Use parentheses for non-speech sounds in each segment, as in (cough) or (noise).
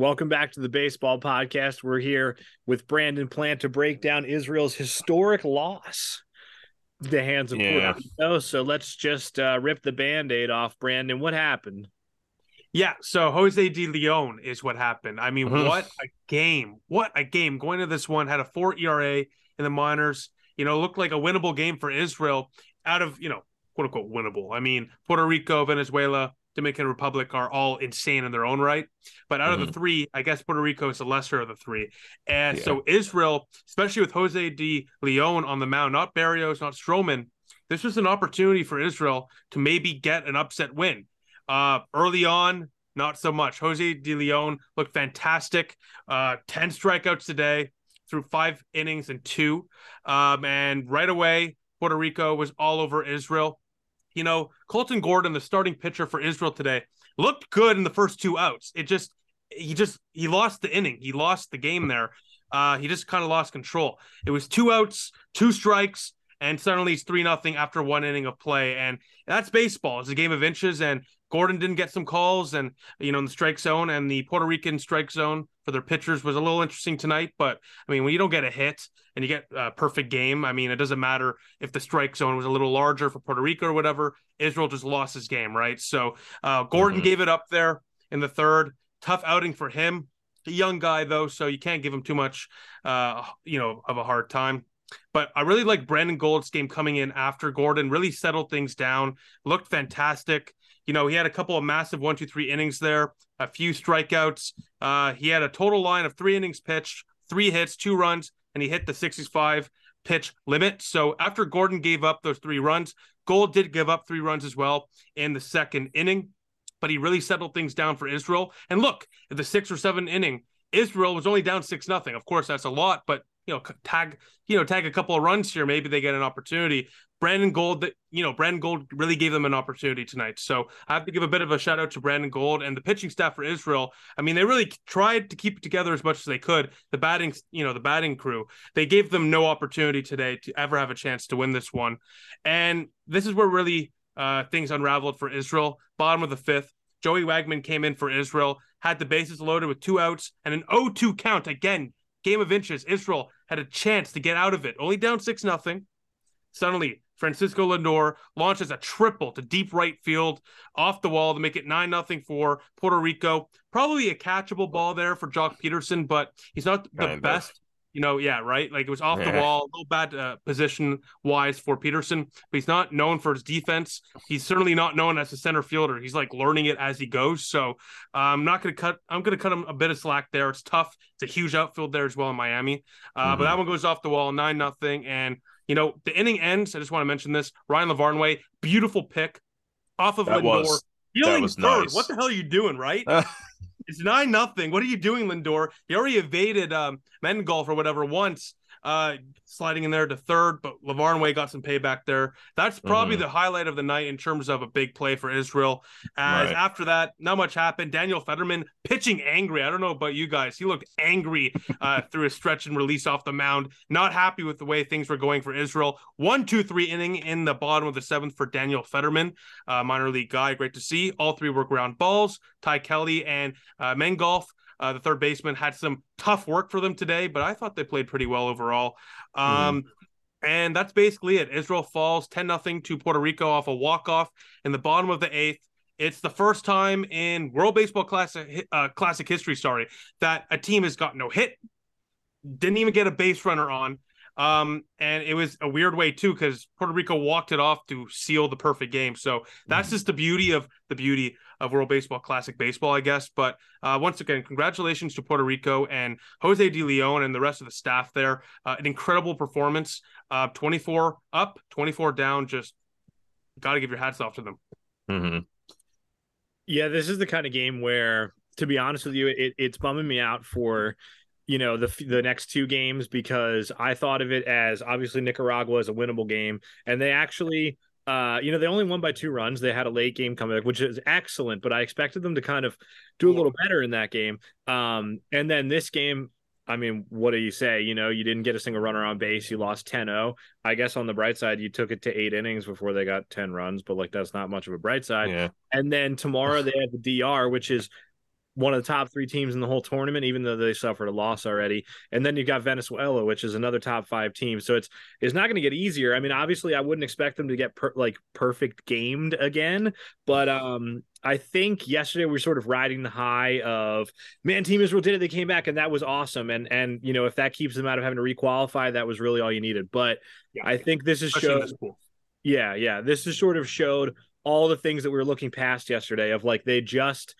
Welcome back to the baseball podcast. We're here with Brandon Plant to break down Israel's historic loss the hands of yeah. Puerto Rico. So let's just uh, rip the band-aid off, Brandon. What happened? Yeah, so Jose De Leon is what happened. I mean, mm-hmm. what a game. What a game. Going to this one, had a four ERA in the minors. You know, looked like a winnable game for Israel out of, you know, quote unquote winnable. I mean, Puerto Rico, Venezuela, Dominican Republic are all insane in their own right. But out mm-hmm. of the mm-hmm. three, I guess Puerto Rico is the lesser of the three. And yeah. so Israel, especially with Jose De Leon on the mound, not Barrios, not Stroman, this was an opportunity for Israel to maybe get an upset win. Uh, early on, not so much. Jose De Leon looked fantastic. Uh, 10 strikeouts today through five innings and two. Um, and right away, Puerto Rico was all over Israel you know, Colton Gordon, the starting pitcher for Israel today, looked good in the first two outs. It just he just he lost the inning. He lost the game there. Uh, he just kind of lost control. It was two outs, two strikes, and suddenly it's three nothing after one inning of play. And that's baseball. It's a game of inches, and Gordon didn't get some calls, and you know, in the strike zone and the Puerto Rican strike zone for their pitchers was a little interesting tonight. But I mean, when you don't get a hit and you get a perfect game, I mean, it doesn't matter if the strike zone was a little larger for Puerto Rico or whatever. Israel just lost his game, right? So uh, Gordon mm-hmm. gave it up there in the third. Tough outing for him. A young guy though, so you can't give him too much, uh, you know, of a hard time. But I really like Brandon Gold's game coming in after Gordon, really settled things down, looked fantastic. You know, he had a couple of massive one, two, three innings there, a few strikeouts. Uh, he had a total line of three innings pitched, three hits, two runs, and he hit the 65 pitch limit. So after Gordon gave up those three runs, Gold did give up three runs as well in the second inning, but he really settled things down for Israel. And look, at the six or seven inning, Israel was only down six nothing. Of course, that's a lot, but you know, tag, you know, tag a couple of runs here. Maybe they get an opportunity. Brandon Gold, you know, Brandon Gold really gave them an opportunity tonight. So I have to give a bit of a shout out to Brandon Gold and the pitching staff for Israel. I mean, they really tried to keep it together as much as they could. The batting, you know, the batting crew, they gave them no opportunity today to ever have a chance to win this one. And this is where really uh, things unraveled for Israel. Bottom of the fifth, Joey Wagman came in for Israel, had the bases loaded with two outs and an 0-2 count. Again, game of inches. Israel had a chance to get out of it, only down six nothing. Suddenly, Francisco Lindor launches a triple to deep right field off the wall to make it 9 0 for Puerto Rico. Probably a catchable ball there for Joc Pederson, but he's not the kind best. Of. You know, yeah, right. Like it was off yeah. the wall, a little bad uh, position wise for Pederson, but he's not known for his defense. He's certainly not known as a center fielder. He's like learning it as he goes. So I'm not going to cut. I'm going to cut him a bit of slack there. It's tough. It's a huge outfield there as well in Miami. Uh, mm-hmm. But that one goes off the wall, nine nothing, and you know, the inning ends. I just want to mention this. Ryan LaVarnway, beautiful pick off of that Lindor. Was, Feeling third. Nice. What the hell are you doing, right? (laughs) it's nine nothing. What are you doing, Lindor? He already evaded um Gelof or whatever once uh, sliding in there to third, but LaVarnway got some payback there. That's probably mm-hmm. the highlight of the night in terms of a big play for Israel. As right. after that, not much happened. Daniel Federman pitching angry. I don't know about you guys. He looked angry uh, (laughs) through a stretch and release off the mound. Not happy with the way things were going for Israel. One, two, three inning in the bottom of the seventh for Daniel Federman, uh, minor league guy. Great to see. All three were ground balls. Ty Kelly and uh, Mengolf uh, the third baseman had some tough work for them today, but I thought they played pretty well overall. Um, mm. And that's basically it. Israel falls 10 nothing to Puerto Rico off a walk off in the bottom of the eighth. It's the first time in World Baseball Classic uh, Classic history, sorry, that a team has got no hit, didn't even get a base runner on, um, and it was a weird way too because Puerto Rico walked it off to seal the perfect game. So that's mm-hmm. just the beauty of the beauty of World Baseball Classic baseball, I guess. But uh, once again, congratulations to Puerto Rico and Jose De Leon and the rest of the staff there. Uh, an incredible performance. Uh, 24 up, 24 down. Just got to give your hats off to them. Mm-hmm. Yeah, this is the kind of game where, to be honest with you, it, it's bumming me out for you know the the next two games because I thought of it as obviously Nicaragua is a winnable game, and they actually. Uh, you know, they only won by two runs. They had a late game comeback, which is excellent, but I expected them to kind of do a little better in that game. Um, and then this game, I mean, what do you say? You know, you didn't get a single runner on base. You lost 10 0. I guess on the bright side, you took it to eight innings before they got 10 runs, but like that's not much of a bright side. Yeah. And then tomorrow they have the DR, which is one of the top three teams in the whole tournament, even though they suffered a loss already. And then you've got Venezuela, which is another top five team. So it's it's not going to get easier. I mean, obviously, I wouldn't expect them to get per, like perfect gamed again, but um, I think yesterday we were sort of riding the high of man, Team Israel did it. They came back, and that was awesome. And and you know, if that keeps them out of having to requalify, that was really all you needed. But yeah. I think this is showed. Yeah, yeah, this has sort of showed all the things that we were looking past yesterday of like they just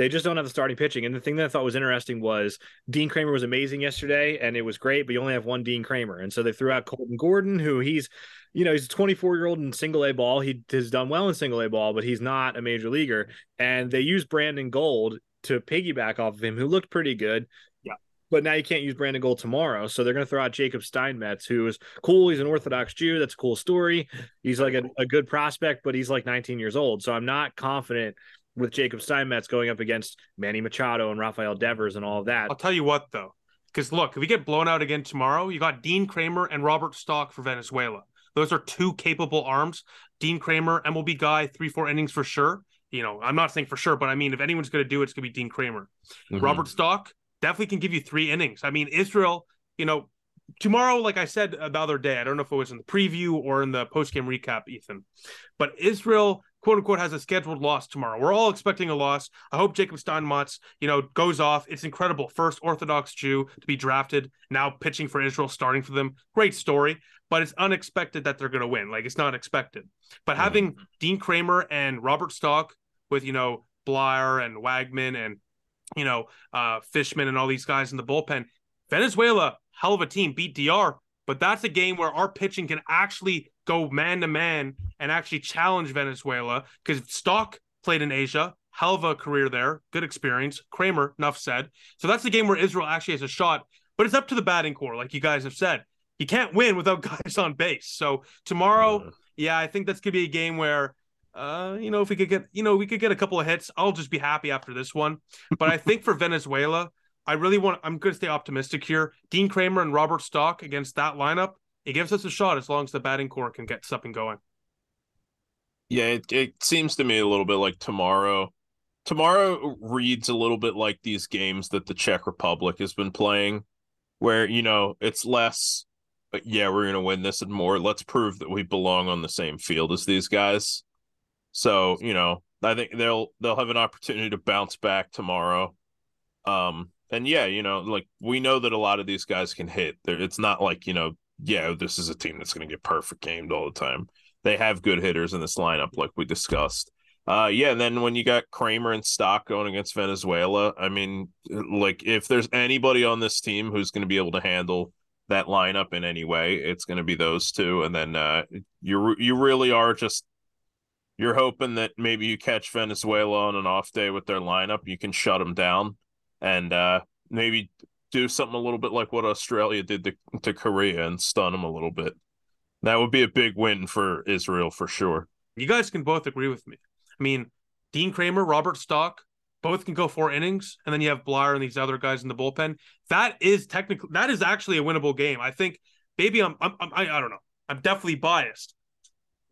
they just don't have the starting pitching. And the thing that I thought was interesting was Dean Kremer was amazing yesterday and it was great, but you only have one Dean Kremer. And so they threw out Colton Gordon, who he's, you know, he's a 24 year old in single A ball. He has done well in single A ball, but he's not a major leaguer. And they used Brandon Gold to piggyback off of him, who looked pretty good. Yeah. But now you can't use Brandon Gold tomorrow. So they're going to throw out Jacob Steinmetz, who is cool. He's an Orthodox Jew. That's a cool story. He's like a, a good prospect, but he's like 19 years old. So I'm not confident with Jacob Steinmetz going up against Manny Machado and Rafael Devers and all of that. I'll tell you what, though, because look, if we get blown out again tomorrow, you got Dean Kremer and Robert Stock for Venezuela. Those are two capable arms. Dean Kremer, MLB guy, three, four innings for sure. You know, I'm not saying for sure, but I mean, if anyone's going to do it, it's going to be Dean Kremer. Mm-hmm. Robert Stock definitely can give you three innings. I mean, Israel, you know, tomorrow, like I said the other day, I don't know if it was in the preview or in the post game recap, Ethan, but Israel quote unquote has a scheduled loss tomorrow. We're all expecting a loss. I hope Jacob Steinmetz, you know, goes off. It's incredible. First Orthodox Jew to be drafted, now pitching for Israel, starting for them. Great story, but it's unexpected that they're going to win. Like it's not expected. But mm-hmm. having Dean Kremer and Robert Stock with, you know, Bleier and Wagman and, you know, uh, Fishman and all these guys in the bullpen, Venezuela, hell of a team, beat DR. But that's a game where our pitching can actually go man to man and actually challenge Venezuela because Stock played in Asia, hell of a career there, good experience. Kremer, enough said. So that's the game where Israel actually has a shot, but it's up to the batting core, like you guys have said. You can't win without (laughs) guys on base. So tomorrow, yeah, yeah I think that's gonna be a game where uh, you know, if we could get, you know, we could get a couple of hits, I'll just be happy after this one. But I think for (laughs) Venezuela, I really want. I'm going to stay optimistic here. Dean Kremer and Robert Stock against that lineup it gives us a shot as long as the batting core can get something going. Yeah, it, it seems to me a little bit like tomorrow. Tomorrow reads a little bit like these games that the Czech Republic has been playing, where, you know, it's less, yeah, we're going to win this and more. Let's prove that we belong on the same field as these guys. So, you know, I think they'll they'll have an opportunity to bounce back tomorrow. Um, and yeah, you know, like we know that a lot of these guys can hit. It's not like you know yeah, this is a team that's going to get perfect gamed all the time. They have good hitters in this lineup, like we discussed. Uh, yeah, and then when you got Kremer and Stock going against Venezuela, I mean, like if there's anybody on this team who's going to be able to handle that lineup in any way, it's going to be those two. And then uh, you you really are just you're hoping that maybe you catch Venezuela on an off day with their lineup, you can shut them down, and uh, maybe do something a little bit like what Australia did to, to Korea and stun them a little bit. That would be a big win for Israel for sure. You guys can both agree with me. I mean, Dean Kremer, Robert Stock, both can go four innings, and then you have Bleier and these other guys in the bullpen. That is technically that is actually a winnable game. I think maybe I'm, I'm, I'm I, I don't know. I'm definitely biased,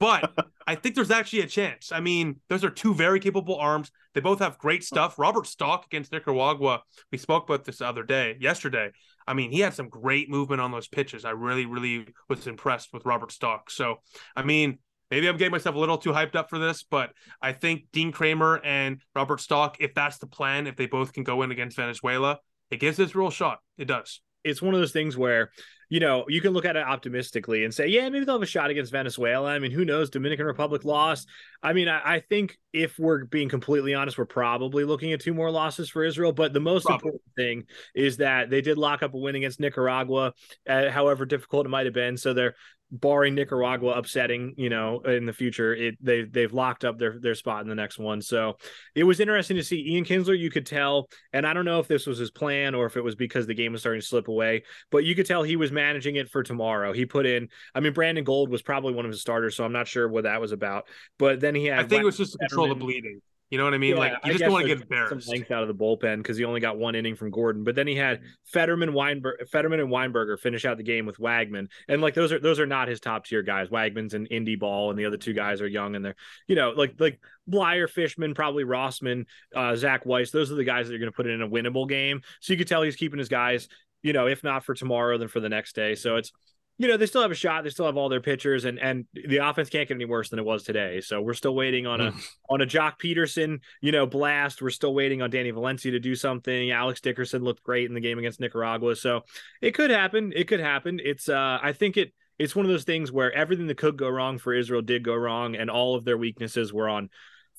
but I think there's actually a chance. I mean, those are two very capable arms. They both have great stuff. Robert Stock against Nicaragua, we spoke about this the other day, yesterday. I mean, he had some great movement on those pitches. I really, really was impressed with Robert Stock. So, I mean, maybe I'm getting myself a little too hyped up for this, but I think Dean Kremer and Robert Stock, if that's the plan, if they both can go in against Venezuela, it gives Israel a real shot. It does. It's one of those things where you know, you can look at it optimistically and say, yeah, maybe they'll have a shot against Venezuela. I mean, who knows? Dominican Republic lost. I mean, I, I think if we're being completely honest, we're probably looking at two more losses for Israel. But the most probably. important thing is that they did lock up a win against Nicaragua, uh, however difficult it might have been. So they're barring Nicaragua upsetting, you know, in the future, it they they've locked up their their spot in the next one. So it was interesting to see Ian Kinsler. You could tell, and I don't know if this was his plan or if it was because the game was starting to slip away, but you could tell he was managing it for tomorrow. He put in, I mean, Brandon Gold was probably one of his starters, so I'm not sure what that was about. But then he had, I think it was just to control the bleeding. You know what I mean? Yeah, like you just don't want to get embarrassed. Some length out of the bullpen because he only got one inning from Gordon, but then he had Federman, Weinberg, Federman, and Weinberger finish out the game with Wagman, and like those are those are not his top tier guys. Wagman's an indie ball, and the other two guys are young, and they're you know like like Bleier, Fishman, probably Rossman, uh, Zach Weiss. Those are the guys that are going to put it in a winnable game. So you could tell he's keeping his guys, you know, if not for tomorrow, then for the next day. So it's you know, they still have a shot. They still have all their pitchers, and and the offense can't get any worse than it was today. So we're still waiting on a on a Joc Pederson, you know, blast. We're still waiting on Danny Valencia to do something. Alex Dickerson looked great in the game against Nicaragua, so it could happen. It could happen. It's uh, I think it it's one of those things where everything that could go wrong for Israel did go wrong, and all of their weaknesses were on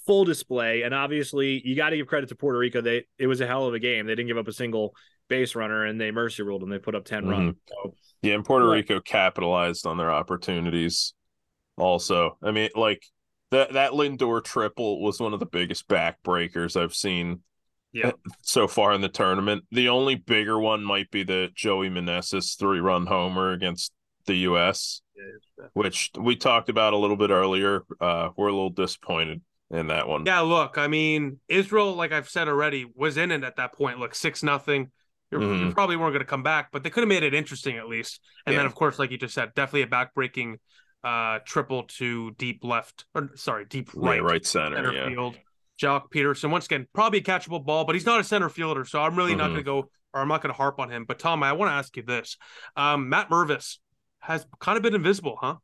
full display. And obviously, you got to give credit to Puerto Rico. They it was a hell of a game. They didn't give up a single base runner, and they mercy ruled them. They put up 10 Mhm. runs. So Yeah, and Puerto Right. Rico capitalized on their opportunities. Also, I mean, like that that Lindor triple was one of the biggest backbreakers I've seen Yeah. so far in the tournament. The only bigger one might be the Joey Meneses three run homer against the U.S., which we talked about a little bit earlier. Uh, we're a little disappointed in that one. Yeah, look, I mean, Israel, like I've said already, was in it at that point. Look, six nothing. You Mhm. probably weren't going to come back, but they could have made it interesting at least. And then, of course, like you just said, definitely a backbreaking uh, triple to deep left, or sorry, deep right, right, right center. center yeah, field. Joc Pederson, once again, probably a catchable ball, but he's not a center fielder, so I'm really not Mhm. going to go, or I'm not going to harp on him. But Tom, I want to ask you this: um, Matt Mervis has kind of been invisible, huh?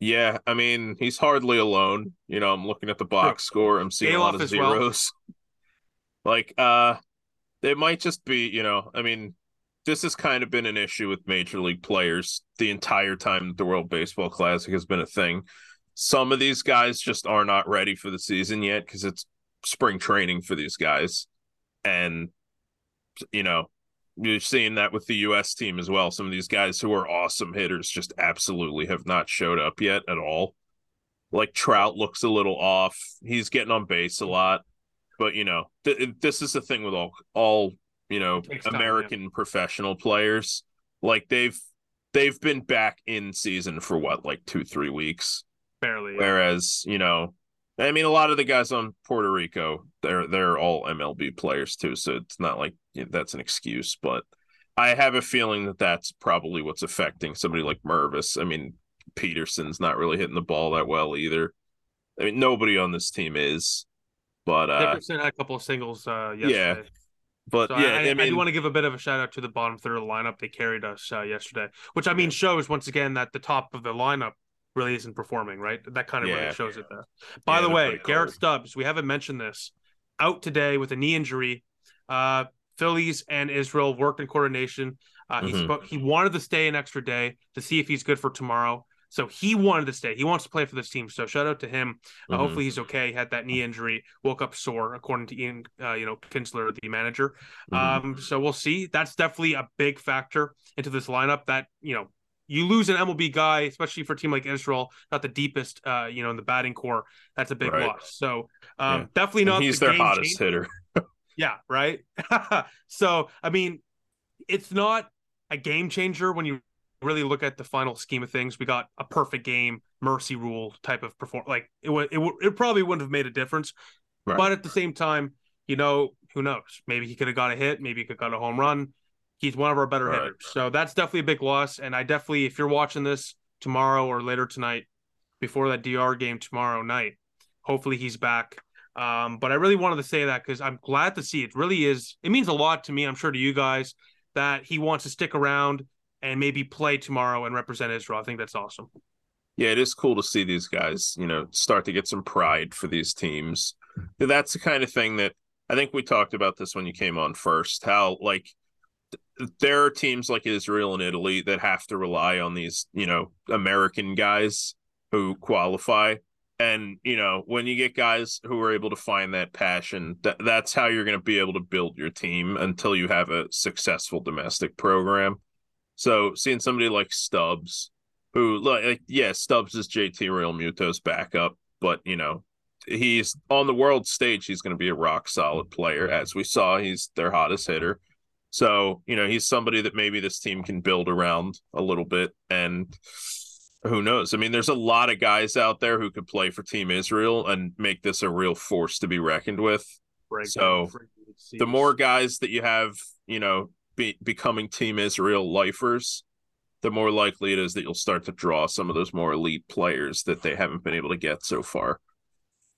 Yeah, I mean, he's hardly alone. You know, I'm looking at the box score. I'm seeing a lot of as well. zeros. (laughs) Like, uh, it might just be, you know, I mean, this has kind of been an issue with major league players the entire time the World Baseball Classic has been a thing. Some of these guys just are not ready for the season yet because it's spring training for these guys. And, you know, you're seeing that with the U.S. team as well. Some of these guys who are awesome hitters just absolutely have not showed up yet at all. Like Trout looks a little off. He's getting on base a lot, but you know, th- this is the thing with all all you know time, American professional players. Like they've they've been back in season for what like two three weeks. Barely. yeah. Whereas, you know, I mean, a lot of the guys on Puerto Rico, they're they're all MLB players too, so it's not like you know, that's an excuse. But I have a feeling that that's probably what's affecting somebody like Mervis. I mean, Pederson's not really hitting the ball that well either. I mean, nobody on this team is, but uh, Dickerson had a couple of singles uh, yesterday. but So yeah, I, I, I, I do want to give a bit of a shout out to the bottom third of the lineup. They carried us uh, yesterday, which I mean shows once again that the top of the lineup really isn't performing. Right, that kind of Yeah. really shows it there. By Yeah, the way, Garrett. Stubbs, we haven't mentioned this, out today with a knee injury. Uh, Phillies and Israel worked in coordination. Uh, he Mhm. spoke. He wanted to stay an extra day to see if he's good for tomorrow. So he wanted to stay. He wants to play for this team. So shout out to him. Uh, Mhm. hopefully he's okay. Had that knee injury, woke up sore, according to Ian, uh, you know, Kinsler, the manager. Mhm. Um, so we'll see. That's definitely a big factor into this lineup. That you know, you lose an MLB guy, especially for a team like Israel, not the deepest, uh, you know, in the batting core. That's a big Right. loss. So um, Yeah. definitely And not. he's the their hottest changer. hitter. (laughs) Yeah, right. (laughs) so I mean, it's not a game changer when you really look at the final scheme of things. We got a perfect game, mercy rule type of perform. Like it would, it would, it probably wouldn't have made a difference. Right. But at the same time, you know, who knows? Maybe he could have got a hit. Maybe he could have got a home run. He's one of our better Right. hitters. So that's definitely a big loss. And I definitely, if you're watching this tomorrow or later tonight, before that DR game tomorrow night, hopefully he's back. Um, but I really wanted to say that because I'm glad to see it. Really is. It means a lot to me. I'm sure to you guys that he wants to stick around and maybe play tomorrow and represent Israel. I think that's awesome. yeah, it is cool to see these guys, you know, start to get some pride for these teams. That's the kind of thing that I think we talked about this when you came on first. How like there are teams like Israel and Italy that have to rely on these, you know, American guys who qualify. And you know, when you get guys who are able to find that passion, that that's how you're going to be able to build your team until you have a successful domestic program. So seeing somebody like Stubbs, who like, like yeah, Stubbs is JT Realmuto's backup, but you know, he's on the world stage, he's going to be a rock solid player. As we saw, he's their hottest hitter. So, you know, he's somebody that maybe this team can build around a little bit. And who knows? I mean, there's a lot of guys out there who could play for Team Israel and make this a real force to be reckoned with. Break So. The more guys that you have, you know, be, becoming Team Israel lifers, the more likely it is that you'll start to draw some of those more elite players that they haven't been able to get so far.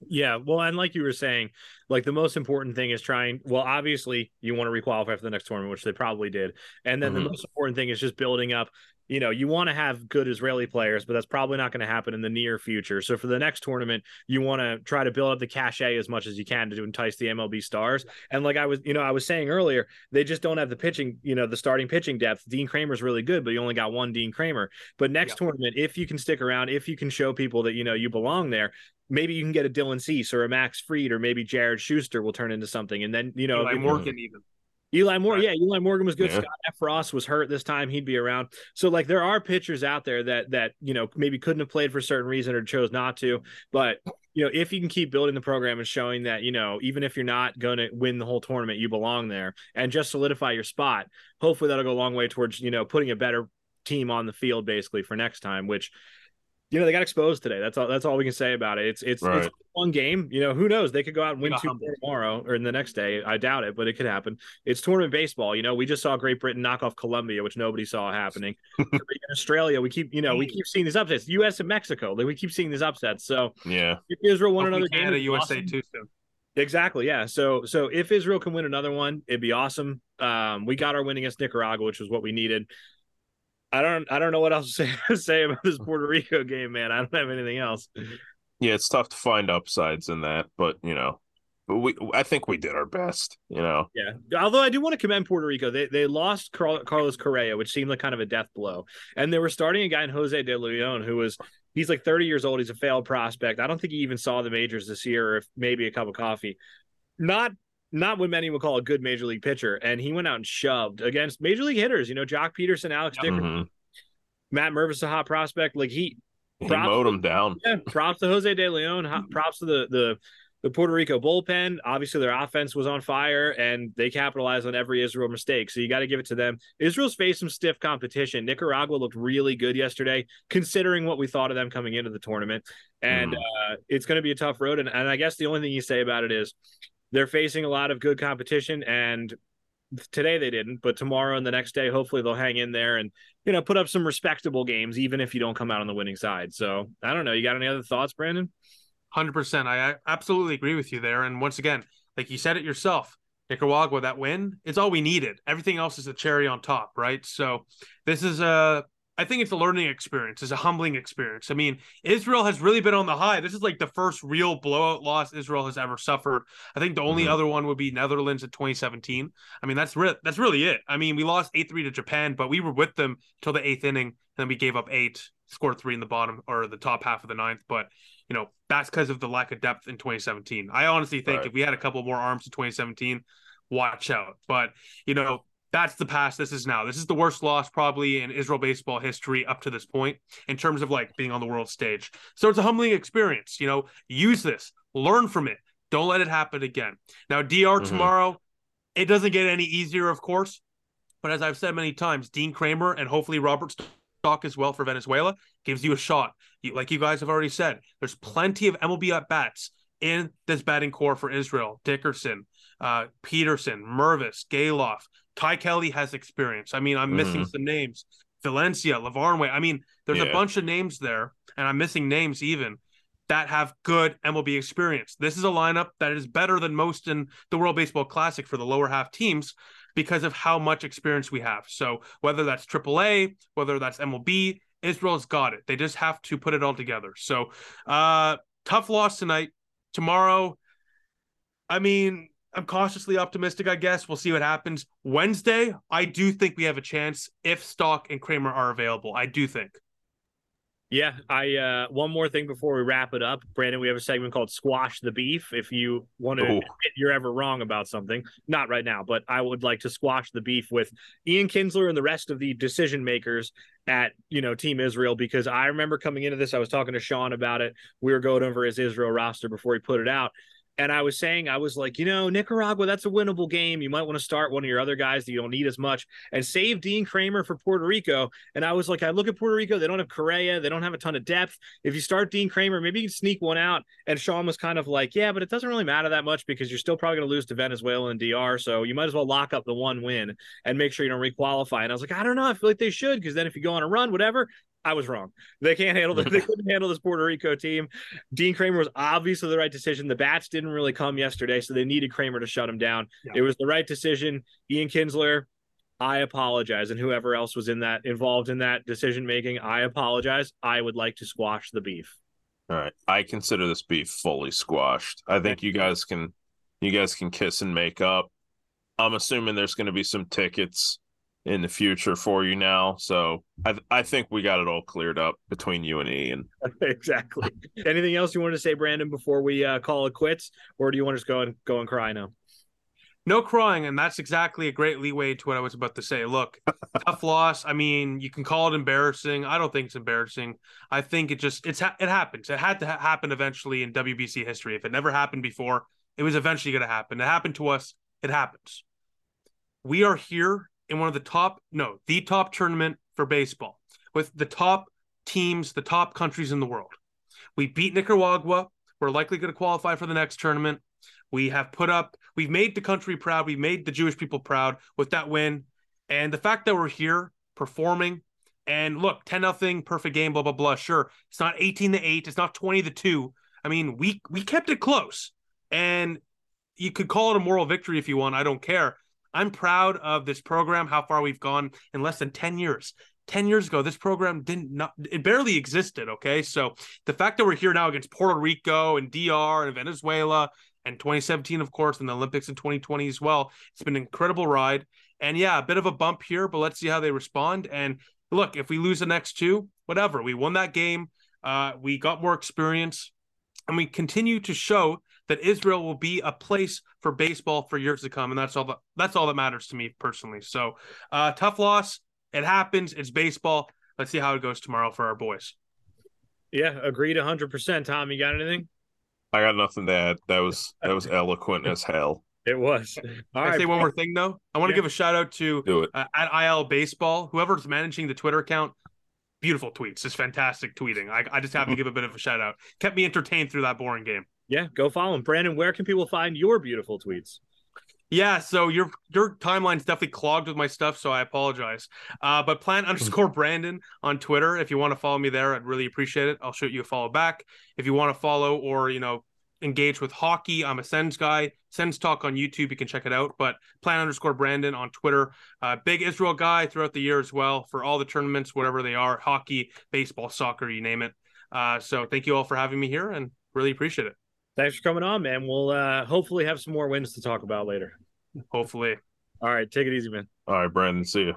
Yeah, well, and like you were saying, like the most important thing is trying. Well, obviously, you want to requalify for the next tournament, which they probably did, and then Mhm. the most important thing is just building up. You know, you want to have good Israeli players, but that's probably not going to happen in the near future. So for the next tournament, you want to try to build up the cachet as much as you can to entice the MLB stars. And like I was, you know, I was saying earlier, they just don't have the pitching. You know, the starting pitching depth. Dean Kremer's really good, but you only got one Dean Kremer. But next Yeah. tournament, if you can stick around, if you can show people that you know you belong there, maybe you can get a Dylan Cease or a Max Fried or maybe Jared Shuster will turn into something. And then, you know, Eli if- Morgan even. Eli Moore, Right. yeah, Eli Morgan was good. Yeah. Scott Effross was hurt this time; he'd be around. So, like, there are pitchers out there that that you know maybe couldn't have played for a certain reason or chose not to. But you know, if you can keep building the program and showing that you know even if you're not going to win the whole tournament, you belong there, and just solidify your spot. Hopefully, that'll go a long way towards you know putting a better team on the field basically for next time. Which you know they got exposed today. That's all. That's all we can say about it. It's it's Right. it's one game. You know who knows? They could go out and win two humbled. tomorrow or in the next day. I doubt it, but it could happen. It's tournament baseball. You know, we just saw Great Britain knock off Colombia, which nobody saw happening. (laughs) in Australia, we keep you know we keep seeing these upsets. U.S. and Mexico, like, we keep seeing these upsets. So Yeah. if Israel won Hopefully another game, Canada, it'd USA awesome. too soon. Exactly. Yeah. So so if Israel can win another one, it'd be awesome. Um, we got our win against Nicaragua, which was what we needed. I don't I don't know what else to (laughs) say, say about this (laughs) Puerto Rico game, man. I don't have anything else. Yeah, it's tough to find upsides in that, but you know, but we I think we did our best, you know. Yeah. Although I do want to commend Puerto Rico. They they lost Carl, Carlos Correa, which seemed like kind of a death blow. And they were starting a guy in Jose De Leon who was he's like 30 years old. He's a failed prospect. I don't think he even saw the majors this year, or if maybe a cup of coffee. Not not what many would call a good major league pitcher. And he went out and shoved against major league hitters. You know, Joc Pederson, Alex Yep. Dicker, Mhm. Matt Mervis, a hot prospect. Like he He Props- mowed him down. yeah, props to Jose De Leon. Props to the the the Puerto Rico bullpen. Obviously, their offense was on fire, and they capitalized on every Israel mistake. So you got to give it to them. Israel's faced some stiff competition. Nicaragua looked really good yesterday, considering what we thought of them coming into the tournament. And Mhm. uh, it's going to be a tough road. And, and I guess the only thing you say about it is they're facing a lot of good competition, and today they didn't, but tomorrow and the next day, hopefully they'll hang in there and you know put up some respectable games, even if you don't come out on the winning side. So I don't know. You got any other thoughts, Brandon? Hundred percent. I I absolutely agree with you there. And once again, like you said it yourself, Nicaragua, that win, it's all we needed. Everything else is a cherry on top, right? So this is a I think it's a learning experience, it's a humbling experience. I mean, Israel has really been on the high. This is like the first real blowout loss Israel has ever suffered. I think the only Mhm. other one would be Netherlands in 2017. I mean, that's re- that's really it. I mean, we lost 8-3 to Japan, but we were with them till the eighth inning, and then we gave up eight, scored three in the bottom or the top half of the ninth. But you know, that's because of the lack of depth in 2017. I honestly think Right. if we had a couple more arms in 2017, watch out. But you know, that's the past. This is now. This is the worst loss probably in Israel baseball history up to this point in terms of like being on the world stage. So it's a humbling experience. You know, use this, learn from it. Don't let it happen again. Now, DR Mhm. tomorrow, it doesn't get any easier, of course. But as I've said many times, Dean Kremer and hopefully Robert Stock as well for Venezuela gives you a shot. You, like you guys have already said, there's plenty of MLB at bats in this batting core for Israel. Dickerson, uh, Pederson, Mervis, Gelof, Ty Kelly has experience. I mean, I'm missing some names. Valencia, Lavarnway. I mean, there's a bunch of names there, and I'm missing names even that have good MLB experience. This is a lineup that is better than most in the World Baseball Classic for the lower half teams because of how much experience we have. So whether that's AAA, whether that's MLB, Israel's got it. They just have to put it all together. So uh tough loss tonight. Tomorrow, I mean, I'm cautiously optimistic, I guess. We'll see what happens. Wednesday, I do think we have a chance if Stock and Kremer are available. I do think. Yeah, I uh one more thing before we wrap it up. Brandon, we have a segment called Squash the Beef. If you want to admit you're ever wrong about something, not right now, but I would like to squash the beef with Ian Kinsler and the rest of the decision makers at, you know, Team Israel because I remember coming into this, I was talking to Sean about it. We were going over his Israel roster before he put it out. And I was saying, I was like, you know, Nicaragua, that's a winnable game. You might want to start one of your other guys that you don't need as much and save Dean Kremer for Puerto Rico. And I was like, I look at Puerto Rico, they don't have Correa, they don't have a ton of depth. If you start Dean Kremer, maybe you can sneak one out. And Sean was kind of like, yeah, but it doesn't really matter that much because you're still probably going to lose to Venezuela and DR. So you might as well lock up the one win and make sure you don't requalify. And I was like, I don't know. I feel like they should because then if you go on a run, whatever, I was wrong. They can't handle the, they (laughs) couldn't handle this Puerto Rico team. Dean Kremer was obviously the right decision. The bats didn't really come yesterday, so they needed Kremer to shut him down. Yeah. It was the right decision. Ian Kinsler, I apologize, and whoever else was in that involved in that decision making, I apologize. I would like to squash the beef. All right, I consider this beef fully squashed. I think you guys can, you guys can kiss and make up. I'm assuming there's going to be some tickets in the future for you now. So I I think we got it all cleared up between you and Ian. (laughs) exactly. Anything else you want to say, Brandon, before we uh, call it quits, or do you want to just go and go and cry now? No crying, and that's exactly a great leeway to what I was about to say. Look, (laughs) tough loss. I mean, you can call it embarrassing. I don't think it's embarrassing. I think it just it's it happens. It had to ha- happen eventually in WBC history. If it never happened before, it was eventually going to happen. It happened to us. It happens. We are here in one of the top, no, the top tournament for baseball with the top teams, the top countries in the world. We beat Nicaragua. We're likely going to qualify for the next tournament. We have put up, we've made the country proud. We've made the Jewish people proud with that win. And the fact that we're here performing and look, 10 nothing, perfect game, blah, blah, blah. Sure. It's not 18 to 8. It's not 20 to 2. I mean, we we kept it close. And you could call it a moral victory if you want. I don't care. I'm proud of this program, how far we've gone in less than 10 years. 10 years ago, this program didn't not it barely existed. Okay. So the fact that we're here now against Puerto Rico and DR and Venezuela and 2017, of course, and the Olympics in 2020 as well, it's been an incredible ride. And yeah, a bit of a bump here, but let's see how they respond. And look, if we lose the next two, whatever, we won that game. Uh, we got more experience and we continue to show that Israel will be a place for baseball for years to come, and that's all that that's all that matters to me personally. So, uh, tough loss. It happens. It's baseball. Let's see how it goes tomorrow for our boys. Yeah, agreed, hundred percent. Tom, you got anything? I got nothing to add. That was that was (laughs) eloquent as hell. It was. All I right, say one more thing though. I want to yeah. give a shout out to Do it. Uh, at IL Baseball, whoever's managing the Twitter account. Beautiful tweets, just fantastic tweeting. I, I just have to (laughs) give a bit of a shout out. Kept me entertained through that boring game yeah, go follow him. Brandon, where can people find your beautiful tweets? Yeah, so your your timeline's definitely clogged with my stuff, so I apologize. Uh, but plant underscore Brandon on Twitter. If you want to follow me there, I'd really appreciate it. I'll shoot you a follow back. If you want to follow or you know engage with hockey, I'm a Sens guy. Sens talk on YouTube, you can check it out. But plant underscore Brandon on Twitter. Uh, big Israel guy throughout the year as well for all the tournaments, whatever they are, hockey, baseball, soccer, you name it. Uh, so thank you all for having me here, and really appreciate it. Thanks for coming on, man. We'll uh, hopefully have some more wins to talk about later. Hopefully. All right. Take it easy, man. All right, Brandon. See you.